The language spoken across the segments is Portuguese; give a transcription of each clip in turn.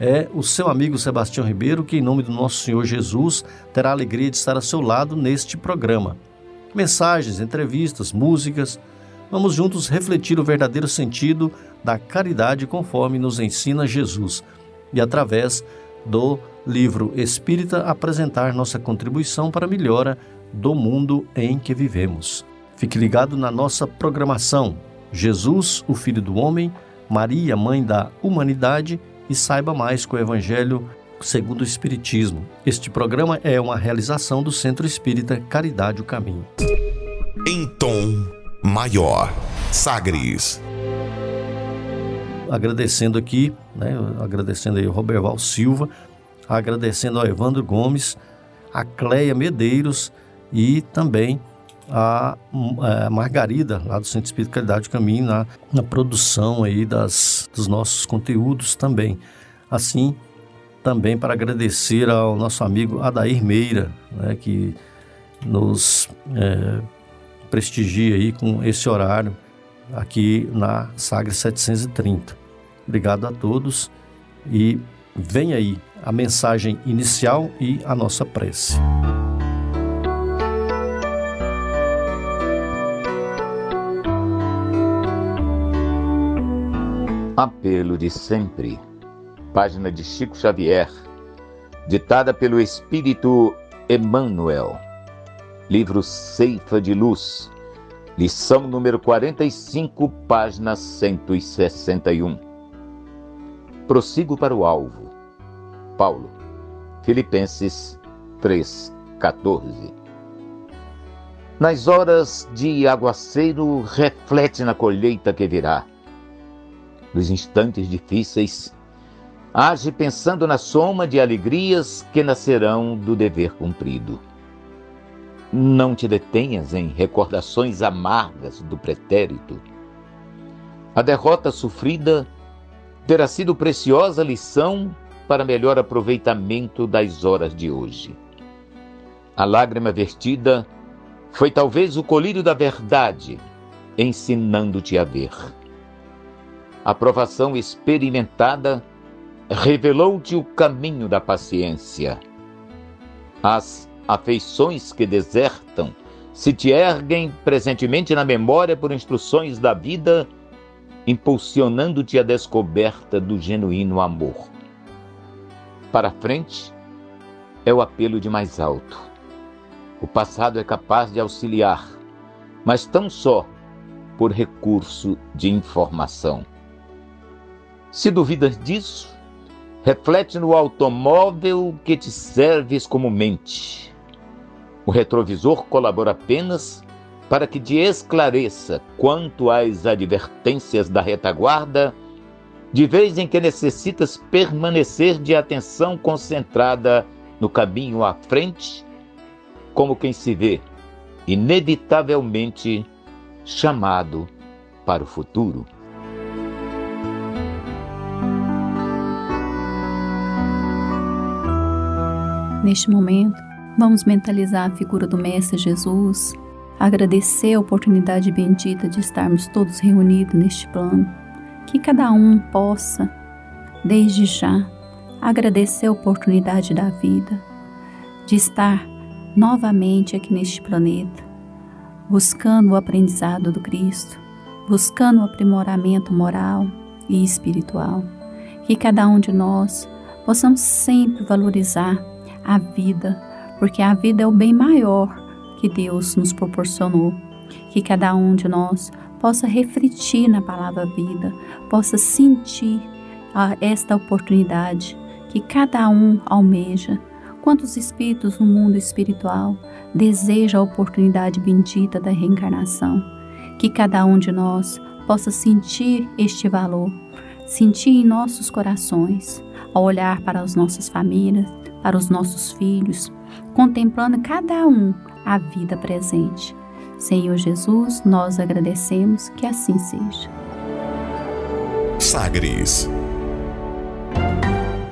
é o seu amigo Sebastião Ribeiro, que, em nome do nosso Senhor Jesus, terá a alegria de estar a seu lado neste programa. Mensagens, entrevistas, músicas. Vamos juntos refletir o verdadeiro sentido da caridade conforme nos ensina Jesus e através do livro Espírita apresentar nossa contribuição para a melhora do mundo em que vivemos. Fique ligado na nossa programação. Jesus, o Filho do Homem, Maria, Mãe da Humanidade e saiba mais com o Evangelho segundo o Espiritismo. Este programa é uma realização do Centro Espírita Caridade o Caminho. Em tom maior, Sagres agradecendo aqui, né, agradecendo aí o Roberval Silva, agradecendo ao Evandro Gomes, a Cleia Medeiros e também a, a Margarida, lá do Centro Espírita Qualidade do Caminho, na, na produção aí das, dos nossos conteúdos também. Assim, também para agradecer ao nosso amigo Adair Meira, né, que nos é, prestigia aí com esse horário aqui na Sagra 730. Obrigado a todos e vem aí a mensagem inicial e a nossa prece. Apelo de sempre. Página de Chico Xavier, ditada pelo Espírito Emmanuel. Livro Ceifa de Luz, Lição número 45, página 161. Prossigo para o alvo. Paulo, Filipenses 3:14. Nas horas de aguaceiro, reflete na colheita que virá. Nos instantes difíceis, age pensando na soma de alegrias que nascerão do dever cumprido. Não te detenhas em recordações amargas do pretérito. A derrota sofrida terá sido preciosa lição para melhor aproveitamento das horas de hoje. A lágrima vertida foi talvez o colírio da verdade, ensinando-te a ver. A provação experimentada revelou-te o caminho da paciência. As afeições que desertam se te erguem presentemente na memória por instruções da vida, impulsionando-te a descoberta do genuíno amor. Para frente é o apelo de mais alto. O passado é capaz de auxiliar, mas tão só por recurso de informação. Se duvidas disso, reflete no automóvel que te serves como mente o retrovisor colabora apenas para que te esclareça quanto às advertências da retaguarda, de vez em que necessitas permanecer de atenção concentrada no caminho à frente, como quem se vê, inevitavelmente, chamado para o futuro. Neste momento, Vamos mentalizar a figura do Mestre Jesus, agradecer a oportunidade bendita de estarmos todos reunidos neste plano, que cada um possa, desde já, agradecer a oportunidade da vida, de estar novamente aqui neste planeta, buscando o aprendizado do Cristo, buscando o aprimoramento moral e espiritual. Que cada um de nós possamos sempre valorizar a vida, porque a vida é o bem maior que Deus nos proporcionou. Que cada um de nós possa refletir na palavra vida, possa sentir ah, esta oportunidade que cada um almeja. Quantos espíritos no mundo espiritual desejam a oportunidade bendita da reencarnação? Que cada um de nós possa sentir este valor, sentir em nossos corações ao olhar para as nossas famílias, para os nossos filhos, contemplando cada um a vida presente. Senhor Jesus, nós agradecemos que assim seja. Sagres.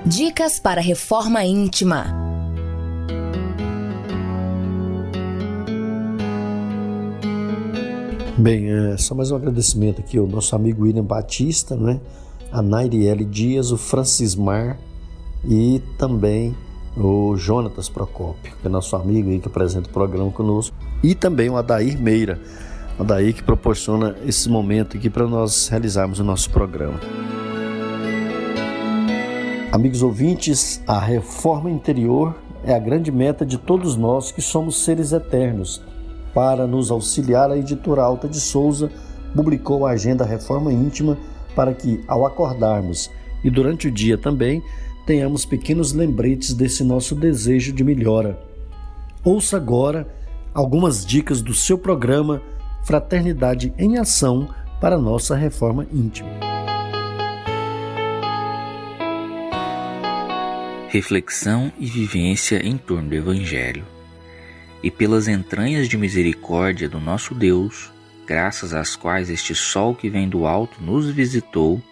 Dicas para reforma íntima. Bem, é, só mais um agradecimento aqui ao nosso amigo William Batista, né? a Nairiele Dias, o Francismar e também o Jonatas Procópio, que é nosso amigo aí que apresenta o programa conosco, e também o Adair Meira, o Adair que proporciona esse momento aqui para nós realizarmos o nosso programa. Amigos ouvintes, a reforma interior é a grande meta de todos nós que somos seres eternos. Para nos auxiliar, a editora Alta de Souza publicou a agenda Reforma Íntima para que, ao acordarmos e durante o dia também, tenhamos pequenos lembretes desse nosso desejo de melhora. Ouça agora algumas dicas do seu programa Fraternidade em Ação para nossa reforma íntima. Reflexão e vivência em torno do Evangelho. E pelas entranhas de misericórdia do nosso Deus, graças às quais este sol que vem do alto nos visitou,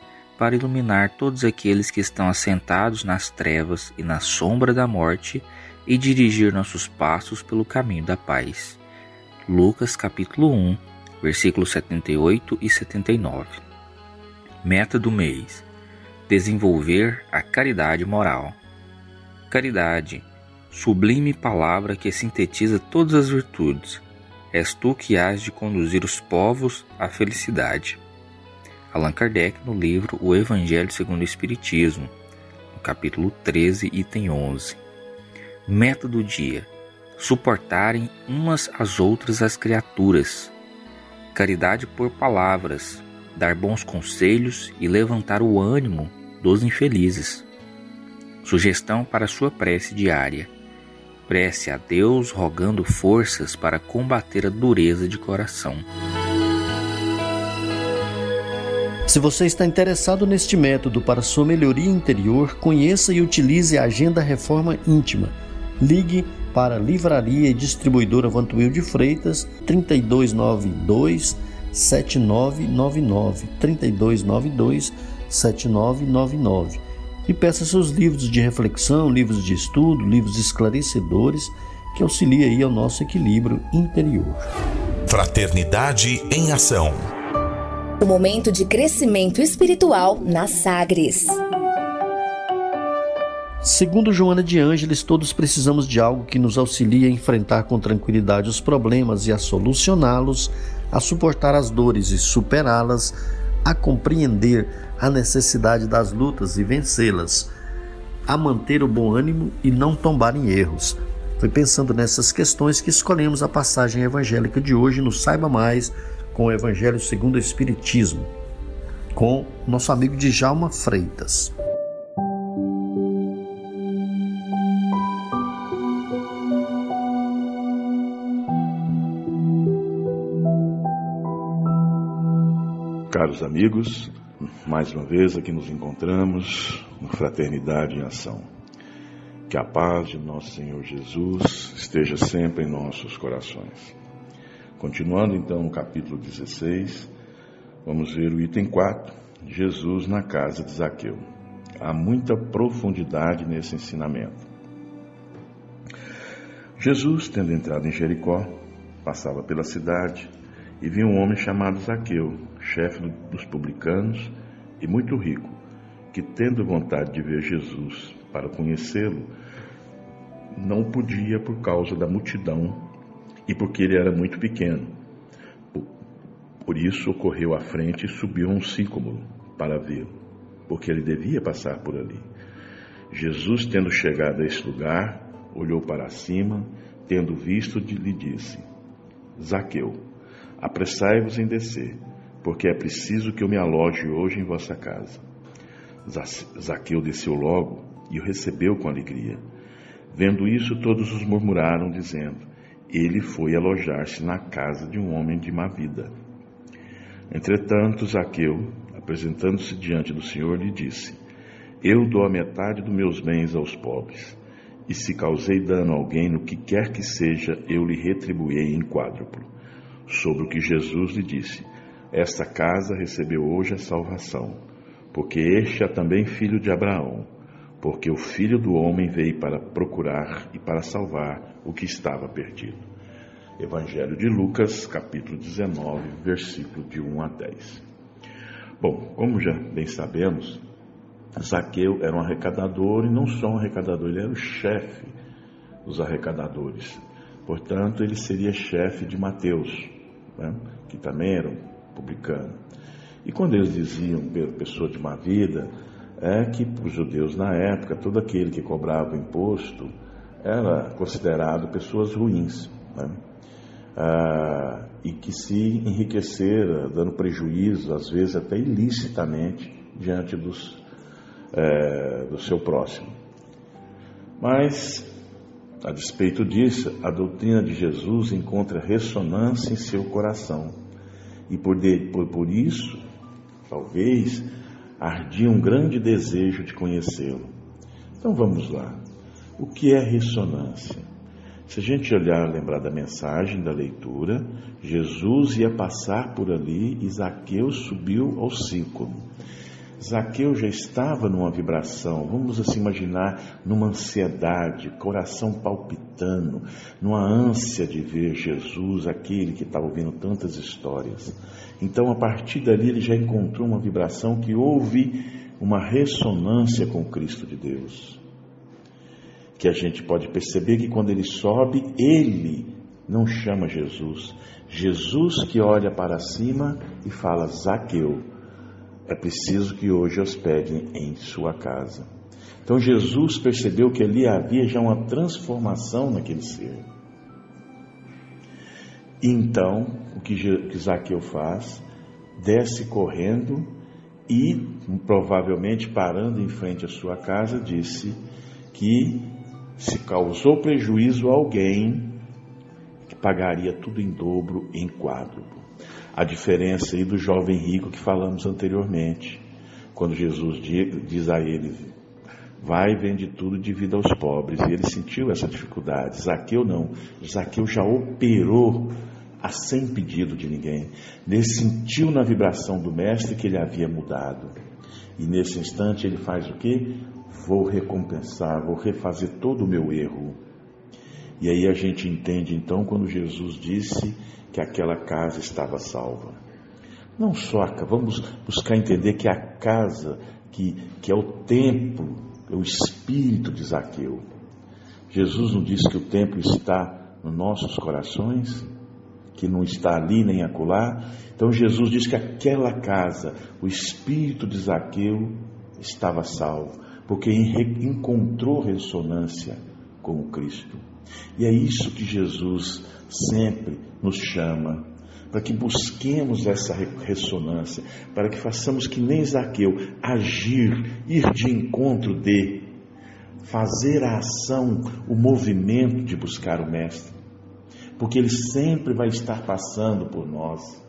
para iluminar todos aqueles que estão assentados nas trevas e na sombra da morte e dirigir nossos passos pelo caminho da paz. Lucas capítulo 1, versículos 78 e 79. Meta do mês: desenvolver a caridade moral. Caridade, sublime palavra que sintetiza todas as virtudes. És tu que has de conduzir os povos à felicidade. Allan Kardec no livro O Evangelho segundo o Espiritismo, no capítulo 13, item 11. Meta do dia: suportarem umas às outras as criaturas. Caridade por palavras, dar bons conselhos e levantar o ânimo dos infelizes. Sugestão para sua prece diária: prece a Deus rogando forças para combater a dureza de coração. Se você está interessado neste método para sua melhoria interior, conheça e utilize a Agenda Reforma Íntima. Ligue para Livraria e Distribuidora Vantuil de Freitas 3292 7999 3292 7999 e peça seus livros de reflexão, livros de estudo, livros esclarecedores que auxiliem aí ao nosso equilíbrio interior. Fraternidade em ação o momento de crescimento espiritual na Sagres. Segundo Joana de Ângeles, todos precisamos de algo que nos auxilie a enfrentar com tranquilidade os problemas e a solucioná-los, a suportar as dores e superá-las, a compreender a necessidade das lutas e vencê-las, a manter o bom ânimo e não tombar em erros. Foi pensando nessas questões que escolhemos a passagem evangélica de hoje no Saiba Mais com o Evangelho segundo o Espiritismo, com nosso amigo Djalma Freitas. Caros amigos, mais uma vez aqui nos encontramos na Fraternidade em Ação. Que a paz de nosso Senhor Jesus esteja sempre em nossos corações. Continuando então no capítulo 16, vamos ver o item 4, Jesus na casa de Zaqueu. Há muita profundidade nesse ensinamento. Jesus, tendo entrado em Jericó, passava pela cidade e viu um homem chamado Zaqueu, chefe dos publicanos e muito rico, que, tendo vontade de ver Jesus para conhecê-lo, não podia por causa da multidão e porque ele era muito pequeno. Por isso correu à frente e subiu um sícomoro para vê-lo, porque ele devia passar por ali. Jesus, tendo chegado a esse lugar, olhou para cima, tendo visto, lhe disse: Zaqueu, apressai-vos em descer, porque é preciso que eu me aloje hoje em vossa casa. Zaqueu desceu logo e o recebeu com alegria. Vendo isso, todos os murmuraram, dizendo: ele foi alojar-se na casa de um homem de má vida. Entretanto, Zaqueu, apresentando-se diante do Senhor, lhe disse: Eu dou a metade dos meus bens aos pobres. E se causei dano a alguém no que quer que seja, eu lhe retribuirei em quádruplo. Sobre o que Jesus lhe disse: Esta casa recebeu hoje a salvação, porque este é também filho de Abraão, porque o filho do homem veio para procurar e para salvar o que estava perdido. Evangelho de Lucas, capítulo 19, versículo de 1 a 10. Bom, como já bem sabemos, Zaqueu era um arrecadador e não só um arrecadador, ele era o chefe dos arrecadadores. Portanto, ele seria chefe de Mateus, né, que também era um publicano. E quando eles diziam pessoa de má vida, é que para os judeus na época, todo aquele que cobrava imposto era considerado pessoas ruins. Né? Ah, e que se enriquecera, dando prejuízo, às vezes até ilicitamente, diante dos é, do seu próximo. Mas, a despeito disso, a doutrina de Jesus encontra ressonância em seu coração. E por, de, por, por isso, talvez, ardia um grande desejo de conhecê-lo. Então vamos lá. O que é ressonância? Se a gente olhar, lembrar da mensagem, da leitura, Jesus ia passar por ali e Zaqueu subiu ao círculo. Zaqueu já estava numa vibração, vamos assim imaginar, numa ansiedade, coração palpitando, numa ânsia de ver Jesus, aquele que estava ouvindo tantas histórias. Então, a partir dali, ele já encontrou uma vibração que houve uma ressonância com o Cristo de Deus. Que a gente pode perceber que quando ele sobe, ele não chama Jesus. Jesus que olha para cima e fala: Zaqueu é preciso que hoje hospedem em sua casa. Então Jesus percebeu que ali havia já uma transformação naquele ser. Então, o que Zaqueu faz? Desce correndo e, provavelmente parando em frente à sua casa, disse que se causou prejuízo a alguém, que pagaria tudo em dobro, em quádruplo a diferença aí do jovem rico que falamos anteriormente, quando Jesus diz a ele: Vai, vende tudo e divida aos pobres. E ele sentiu essa dificuldade. Zaqueu não. Zaqueu já operou a sem pedido de ninguém. Ele sentiu na vibração do mestre que ele havia mudado. E nesse instante ele faz o que? Vou recompensar, vou refazer todo o meu erro. E aí a gente entende então quando Jesus disse que aquela casa estava salva. Não só, vamos buscar entender que a casa, que, que é o templo, é o espírito de Zaqueu. Jesus não disse que o templo está nos nossos corações, que não está ali nem acolá. Então Jesus diz que aquela casa, o espírito de Zaqueu, estava salvo, porque encontrou ressonância com o Cristo. E é isso que Jesus sempre nos chama, para que busquemos essa ressonância, para que façamos que nem Zaqueu, agir, ir de encontro de, fazer a ação, o movimento de buscar o Mestre, porque Ele sempre vai estar passando por nós.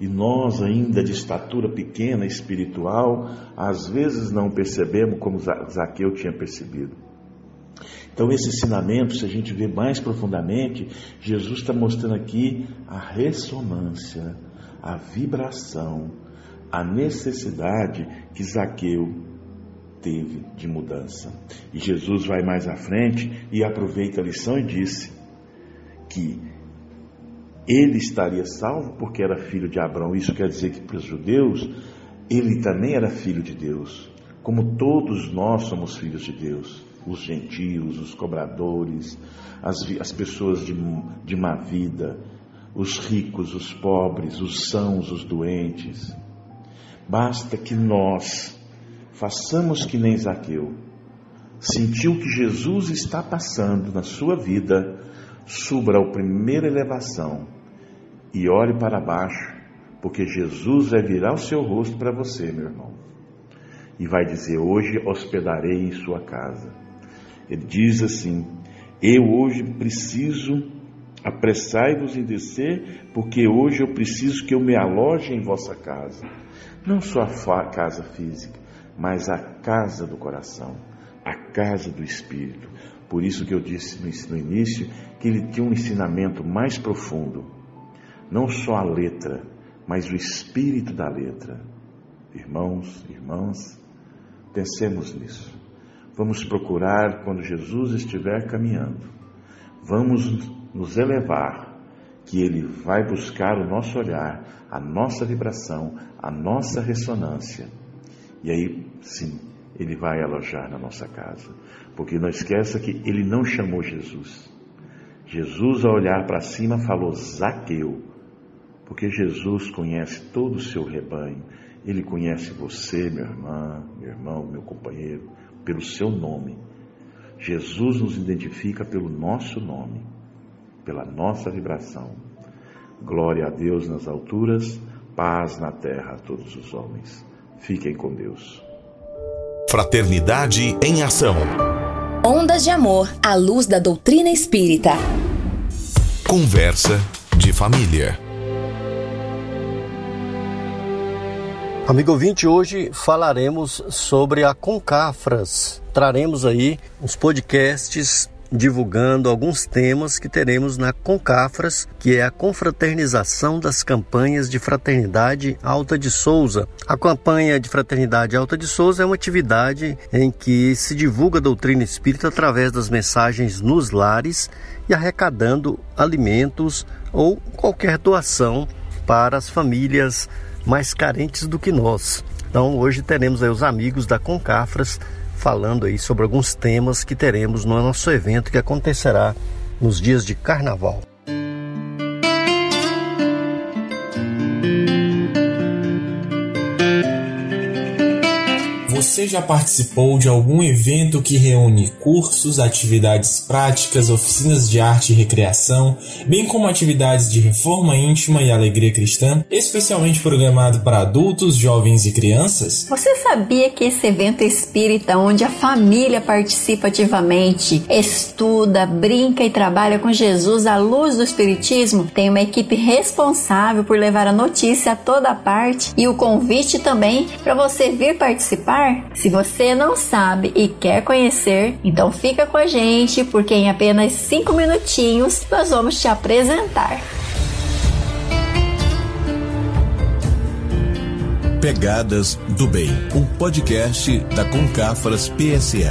E nós, ainda de estatura pequena, espiritual, às vezes não percebemos como Zaqueu tinha percebido. Então, esse ensinamento, se a gente ver mais profundamente, Jesus está mostrando aqui a ressonância, a vibração, a necessidade que Zaqueu teve de mudança. E Jesus vai mais à frente e aproveita a lição e disse que ele estaria salvo porque era filho de Abraão. Isso quer dizer que para os judeus ele também era filho de Deus, como todos nós somos filhos de Deus os gentios, os cobradores, as, as pessoas de, de má vida, os ricos, os pobres, os sãos, os doentes. Basta que nós façamos que nem Zaqueu. Sentiu que Jesus está passando na sua vida, suba a primeira elevação e olhe para baixo, porque Jesus vai virar o seu rosto para você, meu irmão, e vai dizer: Hoje hospedarei em sua casa. Ele diz assim: Eu hoje preciso, apressai-vos em descer, porque hoje eu preciso que eu me aloje em vossa casa. Não só a casa física, mas a casa do coração, a casa do espírito. Por isso que eu disse no início que ele tinha um ensinamento mais profundo, não só a letra, mas o espírito da letra. Irmãos, irmãs, pensemos nisso. Vamos procurar quando Jesus estiver caminhando. Vamos nos elevar, que Ele vai buscar o nosso olhar, a nossa vibração, a nossa ressonância. E aí, sim, Ele vai alojar na nossa casa. Porque não esqueça que Ele não chamou Jesus. Jesus, ao olhar para cima, falou Zaqueu porque Jesus conhece todo o seu rebanho. Ele conhece você, minha irmã, meu irmão, meu companheiro, pelo seu nome. Jesus nos identifica pelo nosso nome, pela nossa vibração. Glória a Deus nas alturas, paz na terra a todos os homens. Fiquem com Deus. Fraternidade em Ação. Ondas de Amor à luz da doutrina espírita. Conversa de família. Amigo ouvinte, hoje falaremos sobre a Concafras. Traremos aí uns podcasts divulgando alguns temas que teremos na Concafras, que é a confraternização das campanhas de fraternidade Alta de Souza. A campanha de fraternidade Alta de Souza é uma atividade em que se divulga a doutrina espírita através das mensagens nos lares e arrecadando alimentos ou qualquer doação para as famílias mais carentes do que nós. Então hoje teremos aí os amigos da Concafras falando aí sobre alguns temas que teremos no nosso evento que acontecerá nos dias de carnaval. Você já participou de algum evento que reúne cursos, atividades práticas, oficinas de arte e recreação, bem como atividades de reforma íntima e alegria cristã, especialmente programado para adultos, jovens e crianças? Você sabia que esse evento espírita, onde a família participa ativamente, estuda, brinca e trabalha com Jesus à luz do Espiritismo, tem uma equipe responsável por levar a notícia a toda parte e o convite também para você vir participar? Se você não sabe e quer conhecer, então fica com a gente, porque em apenas 5 minutinhos nós vamos te apresentar. Pegadas do Bem, um podcast da Concafras PSE.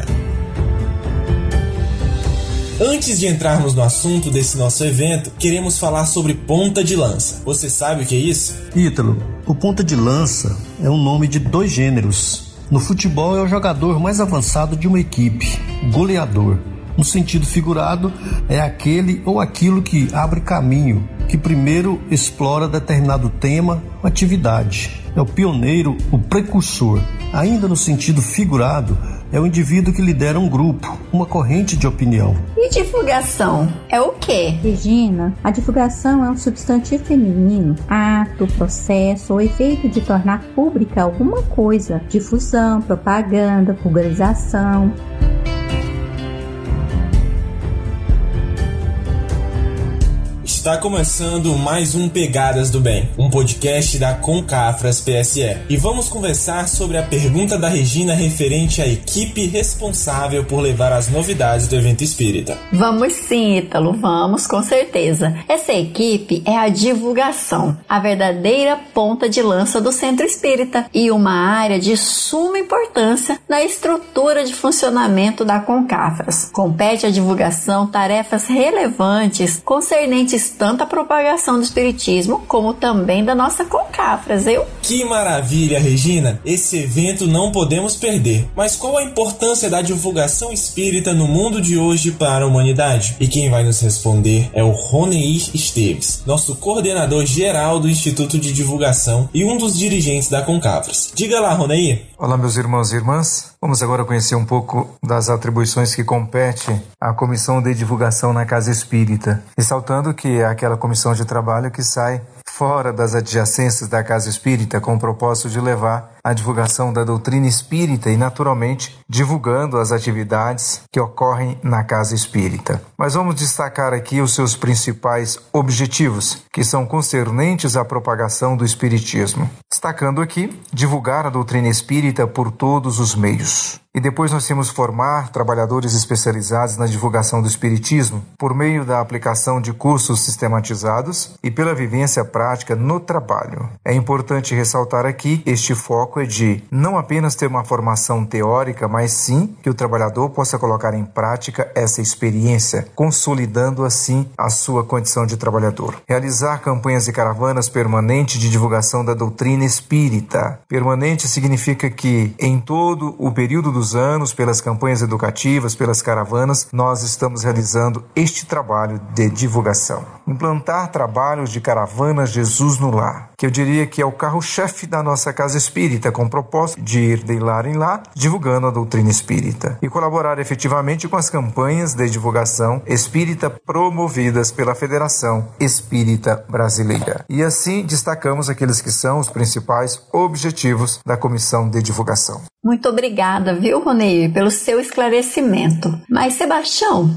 Antes de entrarmos no assunto desse nosso evento, queremos falar sobre ponta de lança. Você sabe o que é isso? Ítalo, o ponta de lança é um nome de dois gêneros no futebol é o jogador mais avançado de uma equipe, goleador. No sentido figurado, é aquele ou aquilo que abre caminho, que primeiro explora determinado tema ou atividade. É o pioneiro, o precursor. Ainda no sentido figurado, é o indivíduo que lidera um grupo, uma corrente de opinião. E divulgação é o quê? Regina, a divulgação é um substantivo feminino, ato, processo ou efeito de tornar pública alguma coisa, difusão, propaganda, vulgarização. Está começando mais um Pegadas do Bem, um podcast da Concafras PSE. E vamos conversar sobre a pergunta da Regina referente à equipe responsável por levar as novidades do evento espírita. Vamos sim, Ítalo, vamos com certeza. Essa equipe é a divulgação, a verdadeira ponta de lança do Centro Espírita e uma área de suma importância na estrutura de funcionamento da Concafras. Compete à divulgação tarefas relevantes concernentes tanto a propagação do espiritismo como também da nossa concafras, eu. Que maravilha, Regina! Esse evento não podemos perder. Mas qual a importância da divulgação espírita no mundo de hoje para a humanidade? E quem vai nos responder é o Roneir Esteves, nosso coordenador geral do Instituto de Divulgação e um dos dirigentes da Concafras. Diga lá, Roneir. Olá, meus irmãos e irmãs. Vamos agora conhecer um pouco das atribuições que compete à Comissão de Divulgação na Casa Espírita, ressaltando que é aquela comissão de trabalho que sai fora das adjacências da Casa Espírita com o propósito de levar a divulgação da doutrina espírita e, naturalmente, divulgando as atividades que ocorrem na casa espírita. Mas vamos destacar aqui os seus principais objetivos, que são concernentes à propagação do espiritismo. Destacando aqui, divulgar a doutrina espírita por todos os meios. E depois nós temos formar trabalhadores especializados na divulgação do Espiritismo por meio da aplicação de cursos sistematizados e pela vivência prática no trabalho. É importante ressaltar aqui este foco é de não apenas ter uma formação teórica, mas sim que o trabalhador possa colocar em prática essa experiência, consolidando assim a sua condição de trabalhador. Realizar campanhas e caravanas permanentes de divulgação da doutrina espírita. Permanente significa que em todo o período dos anos, pelas campanhas educativas, pelas caravanas, nós estamos realizando este trabalho de divulgação. Implantar trabalhos de caravana Jesus no Lar, que eu diria que é o carro-chefe da nossa casa espírita, com o propósito de ir de lá em lá, divulgando a doutrina espírita. E colaborar efetivamente com as campanhas de divulgação espírita promovidas pela Federação Espírita Brasileira. E assim destacamos aqueles que são os principais objetivos da comissão de divulgação. Muito obrigada, viu, Ronei, pelo seu esclarecimento. Mas, Sebastião,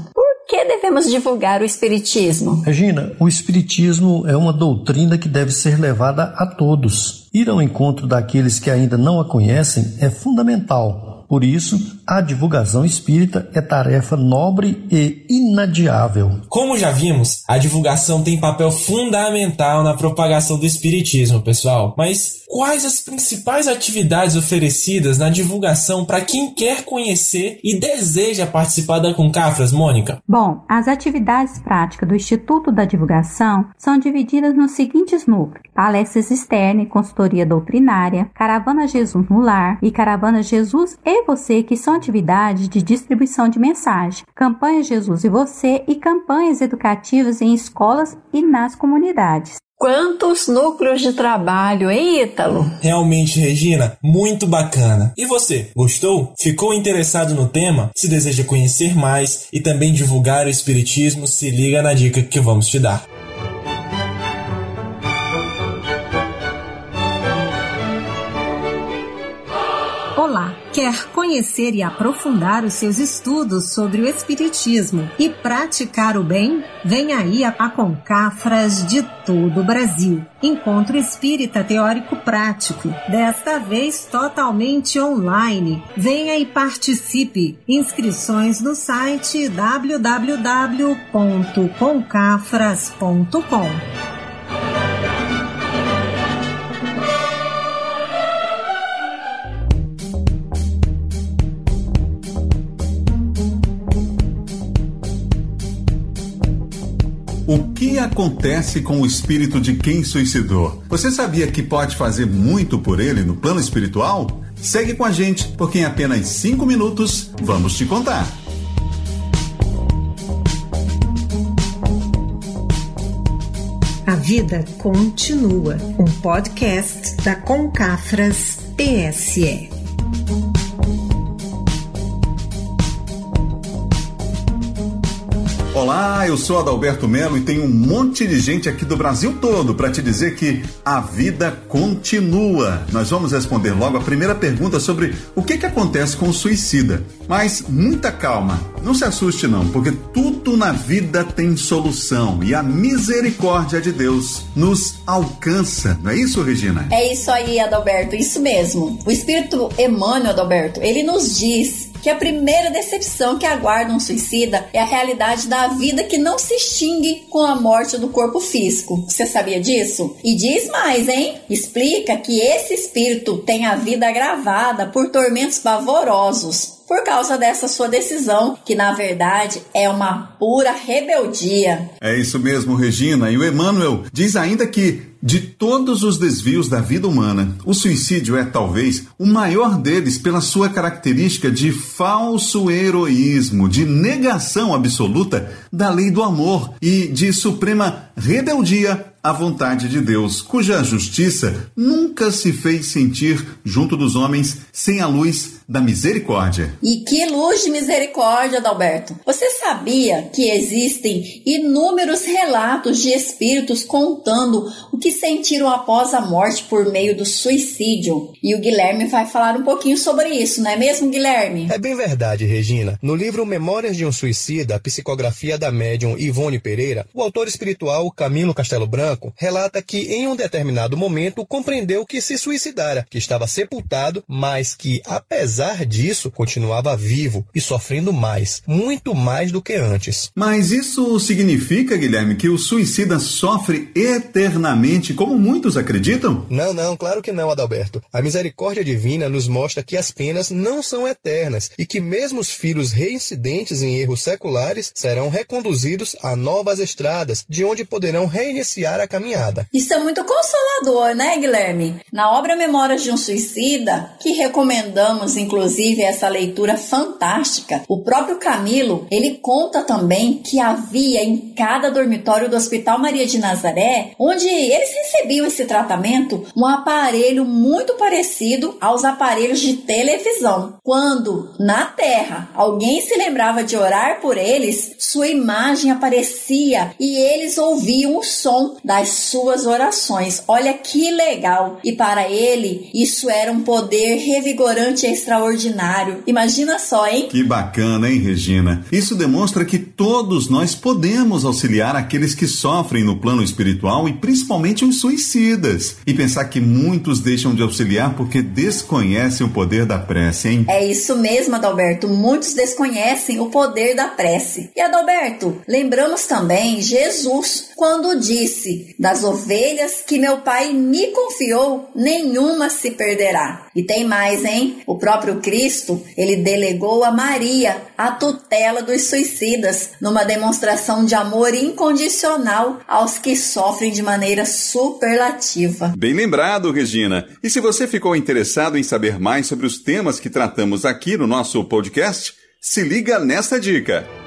que devemos divulgar o Espiritismo? Regina, o Espiritismo é uma doutrina que deve ser levada a todos. Ir ao encontro daqueles que ainda não a conhecem é fundamental por isso, a divulgação espírita é tarefa nobre e inadiável. Como já vimos, a divulgação tem papel fundamental na propagação do espiritismo, pessoal. Mas quais as principais atividades oferecidas na divulgação para quem quer conhecer e deseja participar da Concafras, Mônica? Bom, as atividades práticas do Instituto da Divulgação são divididas nos seguintes núcleos: palestras externas e consultoria doutrinária, caravana Jesus no lar e caravana Jesus e você, que são atividades de distribuição de mensagem, campanhas Jesus e você e campanhas educativas em escolas e nas comunidades. Quantos núcleos de trabalho, hein, Ítalo? Realmente, Regina, muito bacana. E você, gostou? Ficou interessado no tema? Se deseja conhecer mais e também divulgar o Espiritismo, se liga na dica que vamos te dar. Quer conhecer e aprofundar os seus estudos sobre o Espiritismo e praticar o bem? Vem aí a Concafras de todo o Brasil. Encontro Espírita Teórico Prático, desta vez totalmente online. Venha e participe. Inscrições no site www.concafras.com. O que acontece com o espírito de quem suicidou? Você sabia que pode fazer muito por ele no plano espiritual? Segue com a gente, porque em apenas 5 minutos vamos te contar. A vida continua. Um podcast da Concafras PSE. Olá, eu sou Adalberto Melo e tenho um monte de gente aqui do Brasil todo para te dizer que a vida continua. Nós vamos responder logo a primeira pergunta sobre o que, que acontece com o suicida. Mas muita calma, não se assuste não, porque tudo na vida tem solução e a misericórdia de Deus nos alcança. Não é isso, Regina? É isso aí, Adalberto, isso mesmo. O Espírito Emmanuel, Adalberto, ele nos diz que a primeira decepção que aguarda um suicida é a realidade da vida que não se extingue com a morte do corpo físico. Você sabia disso? E diz mais, hein? Explica que esse espírito tem a vida agravada por tormentos pavorosos por causa dessa sua decisão, que na verdade é uma pura rebeldia. É isso mesmo, Regina. E o Emmanuel diz ainda que de todos os desvios da vida humana, o suicídio é talvez o maior deles pela sua característica de falso heroísmo, de negação absoluta da lei do amor e de suprema rebeldia à vontade de Deus, cuja justiça nunca se fez sentir junto dos homens sem a luz da misericórdia. E que luz de misericórdia, Adalberto. Você sabia que existem inúmeros relatos de espíritos contando o que sentiram após a morte por meio do suicídio? E o Guilherme vai falar um pouquinho sobre isso, não é mesmo, Guilherme? É bem verdade, Regina. No livro Memórias de um Suicida, psicografia da médium Ivone Pereira, o autor espiritual Camilo Castelo Branco relata que em um determinado momento compreendeu que se suicidara, que estava sepultado, mas que, apesar disso, continuava vivo e sofrendo mais, muito mais do que antes. Mas isso significa, Guilherme, que o suicida sofre eternamente, como muitos acreditam? Não, não, claro que não, Adalberto. A misericórdia divina nos mostra que as penas não são eternas e que mesmo os filhos reincidentes em erros seculares serão reconduzidos a novas estradas, de onde poderão reiniciar a caminhada. Isso é muito consolador, né, Guilherme? Na obra Memórias de um Suicida, que recomendamos inclusive essa leitura fantástica, o próprio Camilo, ele conta também que havia em cada dormitório do Hospital Maria de Nazaré, onde eles recebiam esse tratamento, um aparelho muito parecido aos aparelhos de televisão. Quando na Terra alguém se lembrava de orar por eles, sua imagem aparecia e eles ouviam o som das suas orações. Olha que legal! E para ele, isso era um poder revigorante e extraordinário. Imagina só, hein? Que bacana, hein, Regina? Isso demonstra que todos nós podemos auxiliar aqueles que sofrem no plano espiritual e principalmente os suicidas. E pensar que muitos deixam de auxiliar porque desconhecem o poder da prece, hein? É isso mesmo, Adalberto. Muitos desconhecem o poder da prece. E Adalberto, lembramos também Jesus quando disse: Das ovelhas que meu pai me confiou, nenhuma se perderá. E tem mais, hein? O próprio Cristo, ele delegou a Maria a tutela dos suicidas, numa demonstração de amor incondicional aos que sofrem de maneira superlativa. Bem lembrado, Regina. E se você ficou interessado em saber mais sobre os temas que tratamos aqui no nosso podcast, se liga nesta dica.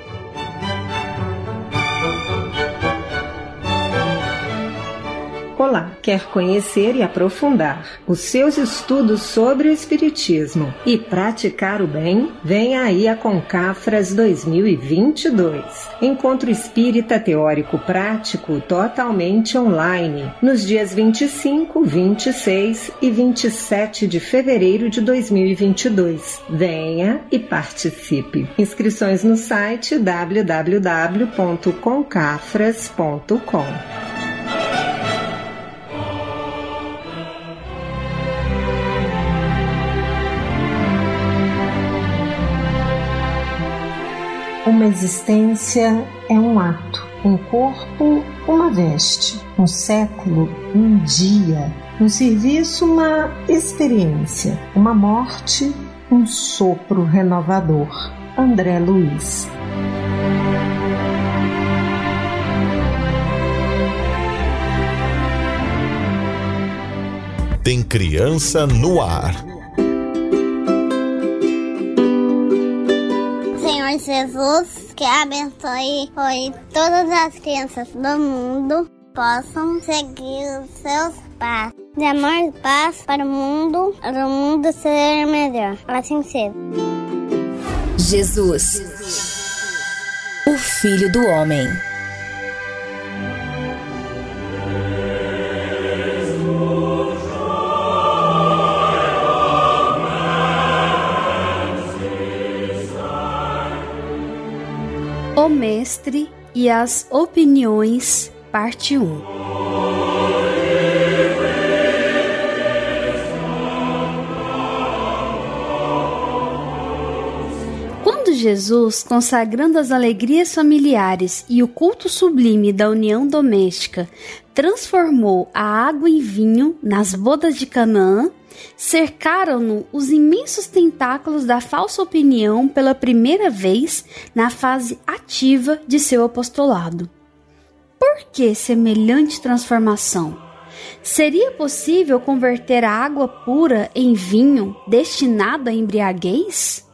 Quer conhecer e aprofundar os seus estudos sobre o Espiritismo e praticar o bem? Vem aí a Concafras 2022. Encontro espírita teórico prático totalmente online, nos dias 25, 26 e 27 de fevereiro de 2022. Venha e participe. Inscrições no site www.concafras.com. Existência é um ato, um corpo, uma veste, um século, um dia, um serviço, uma experiência, uma morte, um sopro renovador. André Luiz. Tem criança no ar. Jesus que abençoe foi todas as crianças do mundo possam seguir os seus passos. De amor e paz para o mundo, para o mundo ser melhor. Assim seja. Jesus, o Filho do Homem. Mestre e as Opiniões, Parte 1 Quando Jesus, consagrando as alegrias familiares e o culto sublime da união doméstica, transformou a água em vinho nas bodas de Canaã, cercaram-no os imensos tentáculos da falsa opinião pela primeira vez na fase ativa de seu apostolado. Por que semelhante transformação? Seria possível converter a água pura em vinho destinado à embriaguez?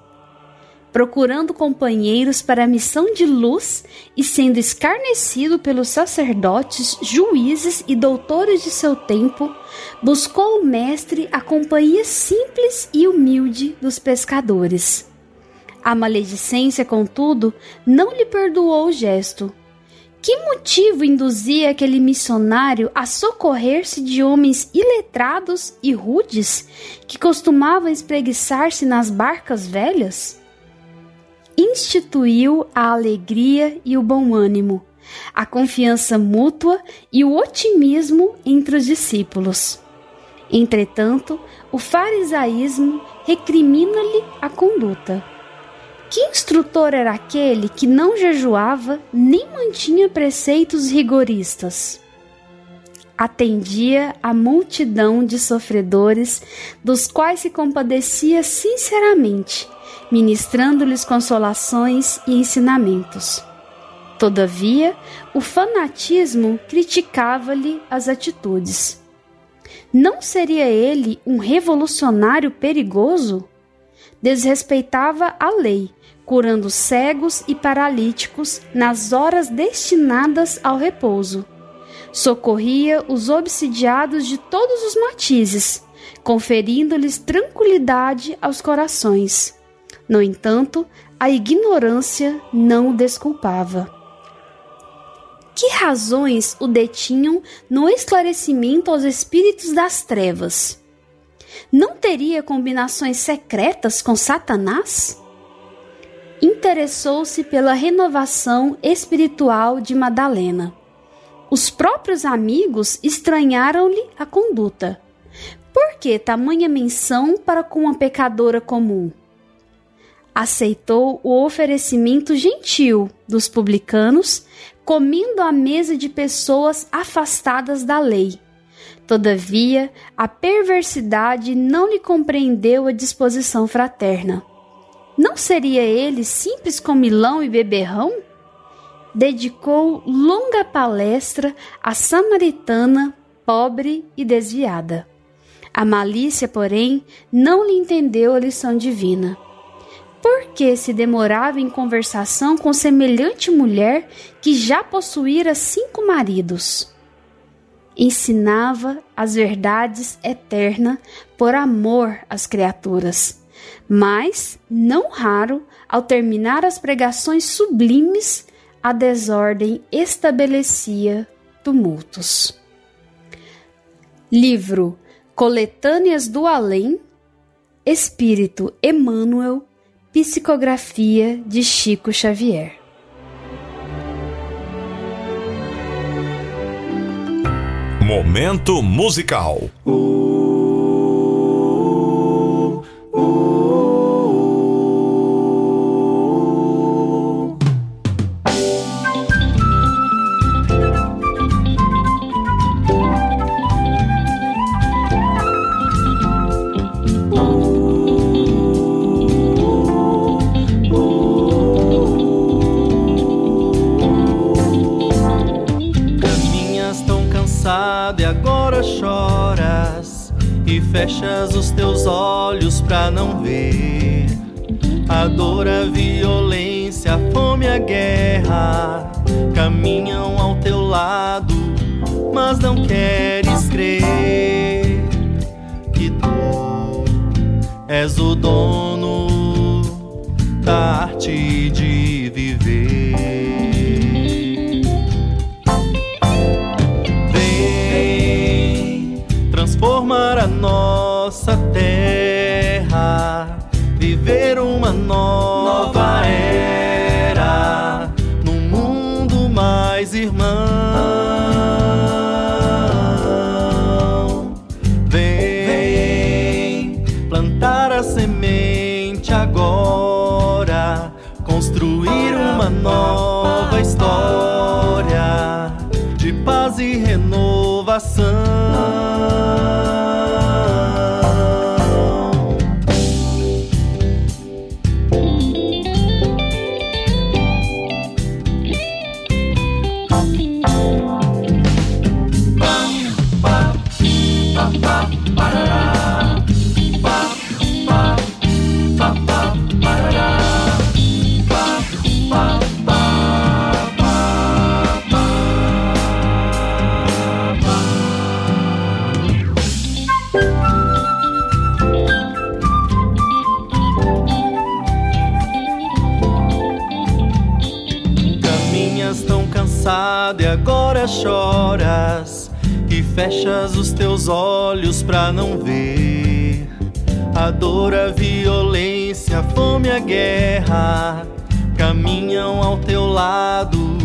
Procurando companheiros para a missão de luz e sendo escarnecido pelos sacerdotes, juízes e doutores de seu tempo, buscou o Mestre a companhia simples e humilde dos pescadores. A maledicência, contudo, não lhe perdoou o gesto. Que motivo induzia aquele missionário a socorrer-se de homens iletrados e rudes que costumavam espreguiçar-se nas barcas velhas? Instituiu a alegria e o bom ânimo, a confiança mútua e o otimismo entre os discípulos. Entretanto, o farisaísmo recrimina-lhe a conduta. Que instrutor era aquele que não jejuava nem mantinha preceitos rigoristas? Atendia a multidão de sofredores, dos quais se compadecia sinceramente, ministrando-lhes consolações e ensinamentos. Todavia, o fanatismo criticava-lhe as atitudes. Não seria ele um revolucionário perigoso? Desrespeitava a lei, curando cegos e paralíticos nas horas destinadas ao repouso. Socorria os obsidiados de todos os matizes, conferindo-lhes tranquilidade aos corações. No entanto, a ignorância não o desculpava. Que razões o detinham no esclarecimento aos espíritos das trevas? Não teria combinações secretas com Satanás? Interessou-se pela renovação espiritual de Madalena. Os próprios amigos estranharam-lhe a conduta. Por que tamanha menção para com uma pecadora comum? Aceitou o oferecimento gentil dos publicanos comendo à mesa de pessoas afastadas da lei. Todavia, a perversidade não lhe compreendeu a disposição fraterna. Não seria ele simples comilão e beberrão? Dedicou longa palestra à samaritana, pobre e desviada. A malícia, porém, não lhe entendeu a lição divina. Por que se demorava em conversação com semelhante mulher que já possuíra cinco maridos? Ensinava as verdades eternas por amor às criaturas, mas, não raro, ao terminar as pregações sublimes, a desordem estabelecia tumultos. Livro Coletâneas do Além, Espírito Emmanuel, Psicografia de Chico Xavier. Momento musical. Fechas os teus olhos pra não ver. A dor, a violência, a fome, a guerra caminham ao teu lado, mas não queres crer que tu és o dono da arte de nossa terra, viver uma nova os olhos pra não ver a dor, a violência, a fome, a guerra caminham ao teu lado,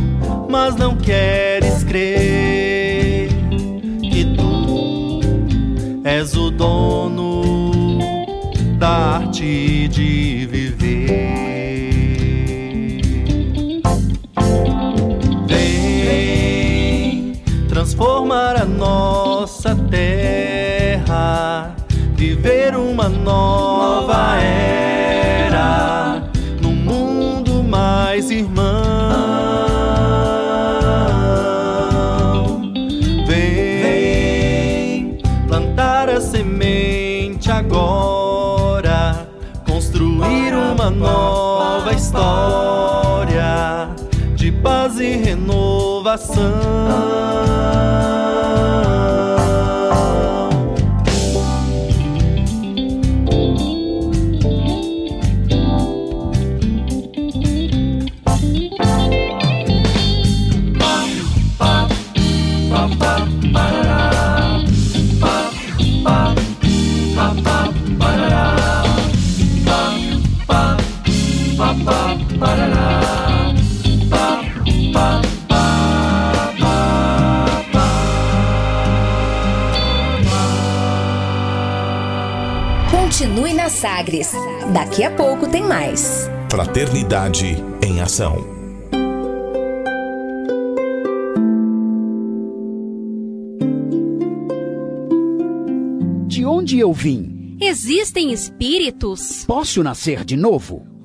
mas não queres crer que tu és o dono da arte de viver. Nova era, num mundo mais irmão. Vem plantar a semente agora, construir uma nova história de paz e renovação. Daqui a pouco tem mais. Fraternidade em Ação. De onde eu vim? Existem espíritos? Posso nascer de novo?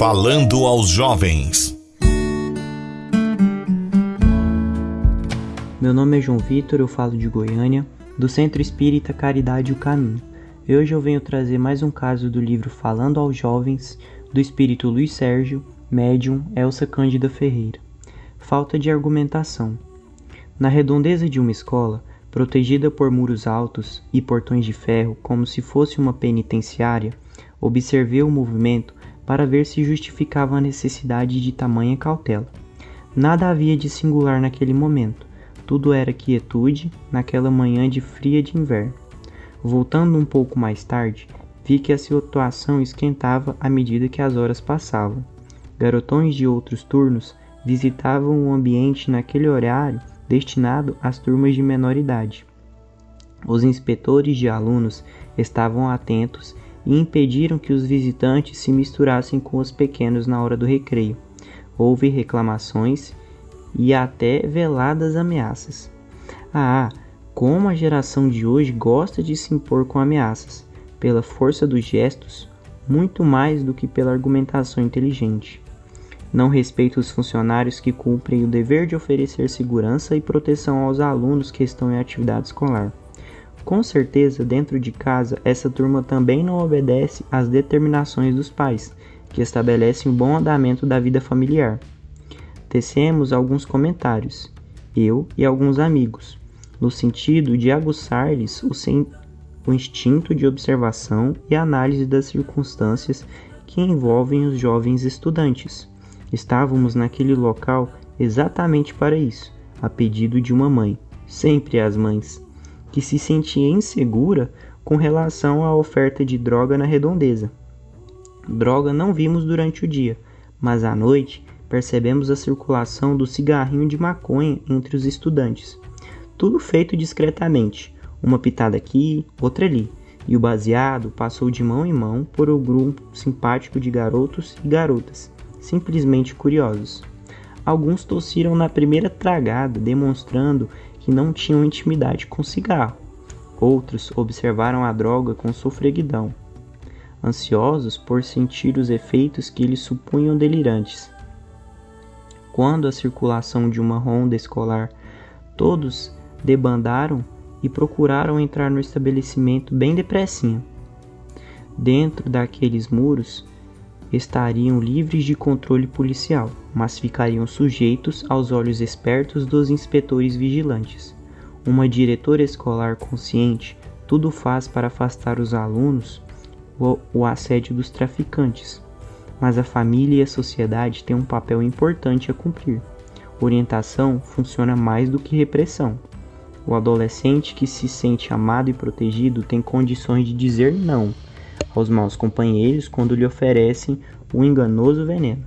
Falando aos jovens. Meu nome é João Vitor, eu falo de Goiânia, do Centro Espírita Caridade e o Caminho. E hoje eu venho trazer mais um caso do livro Falando aos Jovens, do espírito Luiz Sérgio, médium Elsa Cândida Ferreira. Falta de argumentação. Na redondeza de uma escola, protegida por muros altos e portões de ferro como se fosse uma penitenciária, observei o movimento para ver se justificava a necessidade de tamanha cautela. Nada havia de singular naquele momento. Tudo era quietude naquela manhã de fria de inverno. Voltando um pouco mais tarde, vi que a situação esquentava à medida que as horas passavam. Garotões de outros turnos visitavam o ambiente naquele horário destinado às turmas de menor idade. Os inspetores de alunos estavam atentos e impediram que os visitantes se misturassem com os pequenos na hora do recreio. Houve reclamações e até veladas ameaças. Ah, como a geração de hoje gosta de se impor com ameaças, pela força dos gestos, muito mais do que pela argumentação inteligente. Não respeita os funcionários que cumprem o dever de oferecer segurança e proteção aos alunos que estão em atividade escolar. Com certeza, dentro de casa, essa turma também não obedece às determinações dos pais, que estabelecem o bom andamento da vida familiar. Tecemos alguns comentários, eu e alguns amigos, no sentido de aguçar-lhes o, o instinto de observação e análise das circunstâncias que envolvem os jovens estudantes. Estávamos naquele local exatamente para isso, a pedido de uma mãe, sempre as mães que se sentia insegura com relação à oferta de droga na redondeza. Droga não vimos durante o dia, mas à noite percebemos a circulação do cigarrinho de maconha entre os estudantes. Tudo feito discretamente. uma pitada aqui, outra ali, e o baseado passou de mão em mão por um grupo simpático de garotos e garotas, simplesmente curiosos. Alguns tossiram na primeira tragada, demonstrando que não tinham intimidade com cigarro. Outros observaram a droga com sofreguidão, ansiosos por sentir os efeitos que eles supunham delirantes. Quando a circulação de uma ronda escolar, todos debandaram e procuraram entrar no estabelecimento bem depressinha. Dentro daqueles muros estariam livres de controle policial, mas ficariam sujeitos aos olhos espertos dos inspetores vigilantes. Uma diretora escolar consciente tudo faz para afastar os alunos o, assédio dos traficantes, mas a família e a sociedade têm um papel importante a cumprir. Orientação funciona mais do que repressão. O adolescente que se sente amado e protegido tem condições de dizer não aos maus companheiros quando lhe oferecem o enganoso veneno.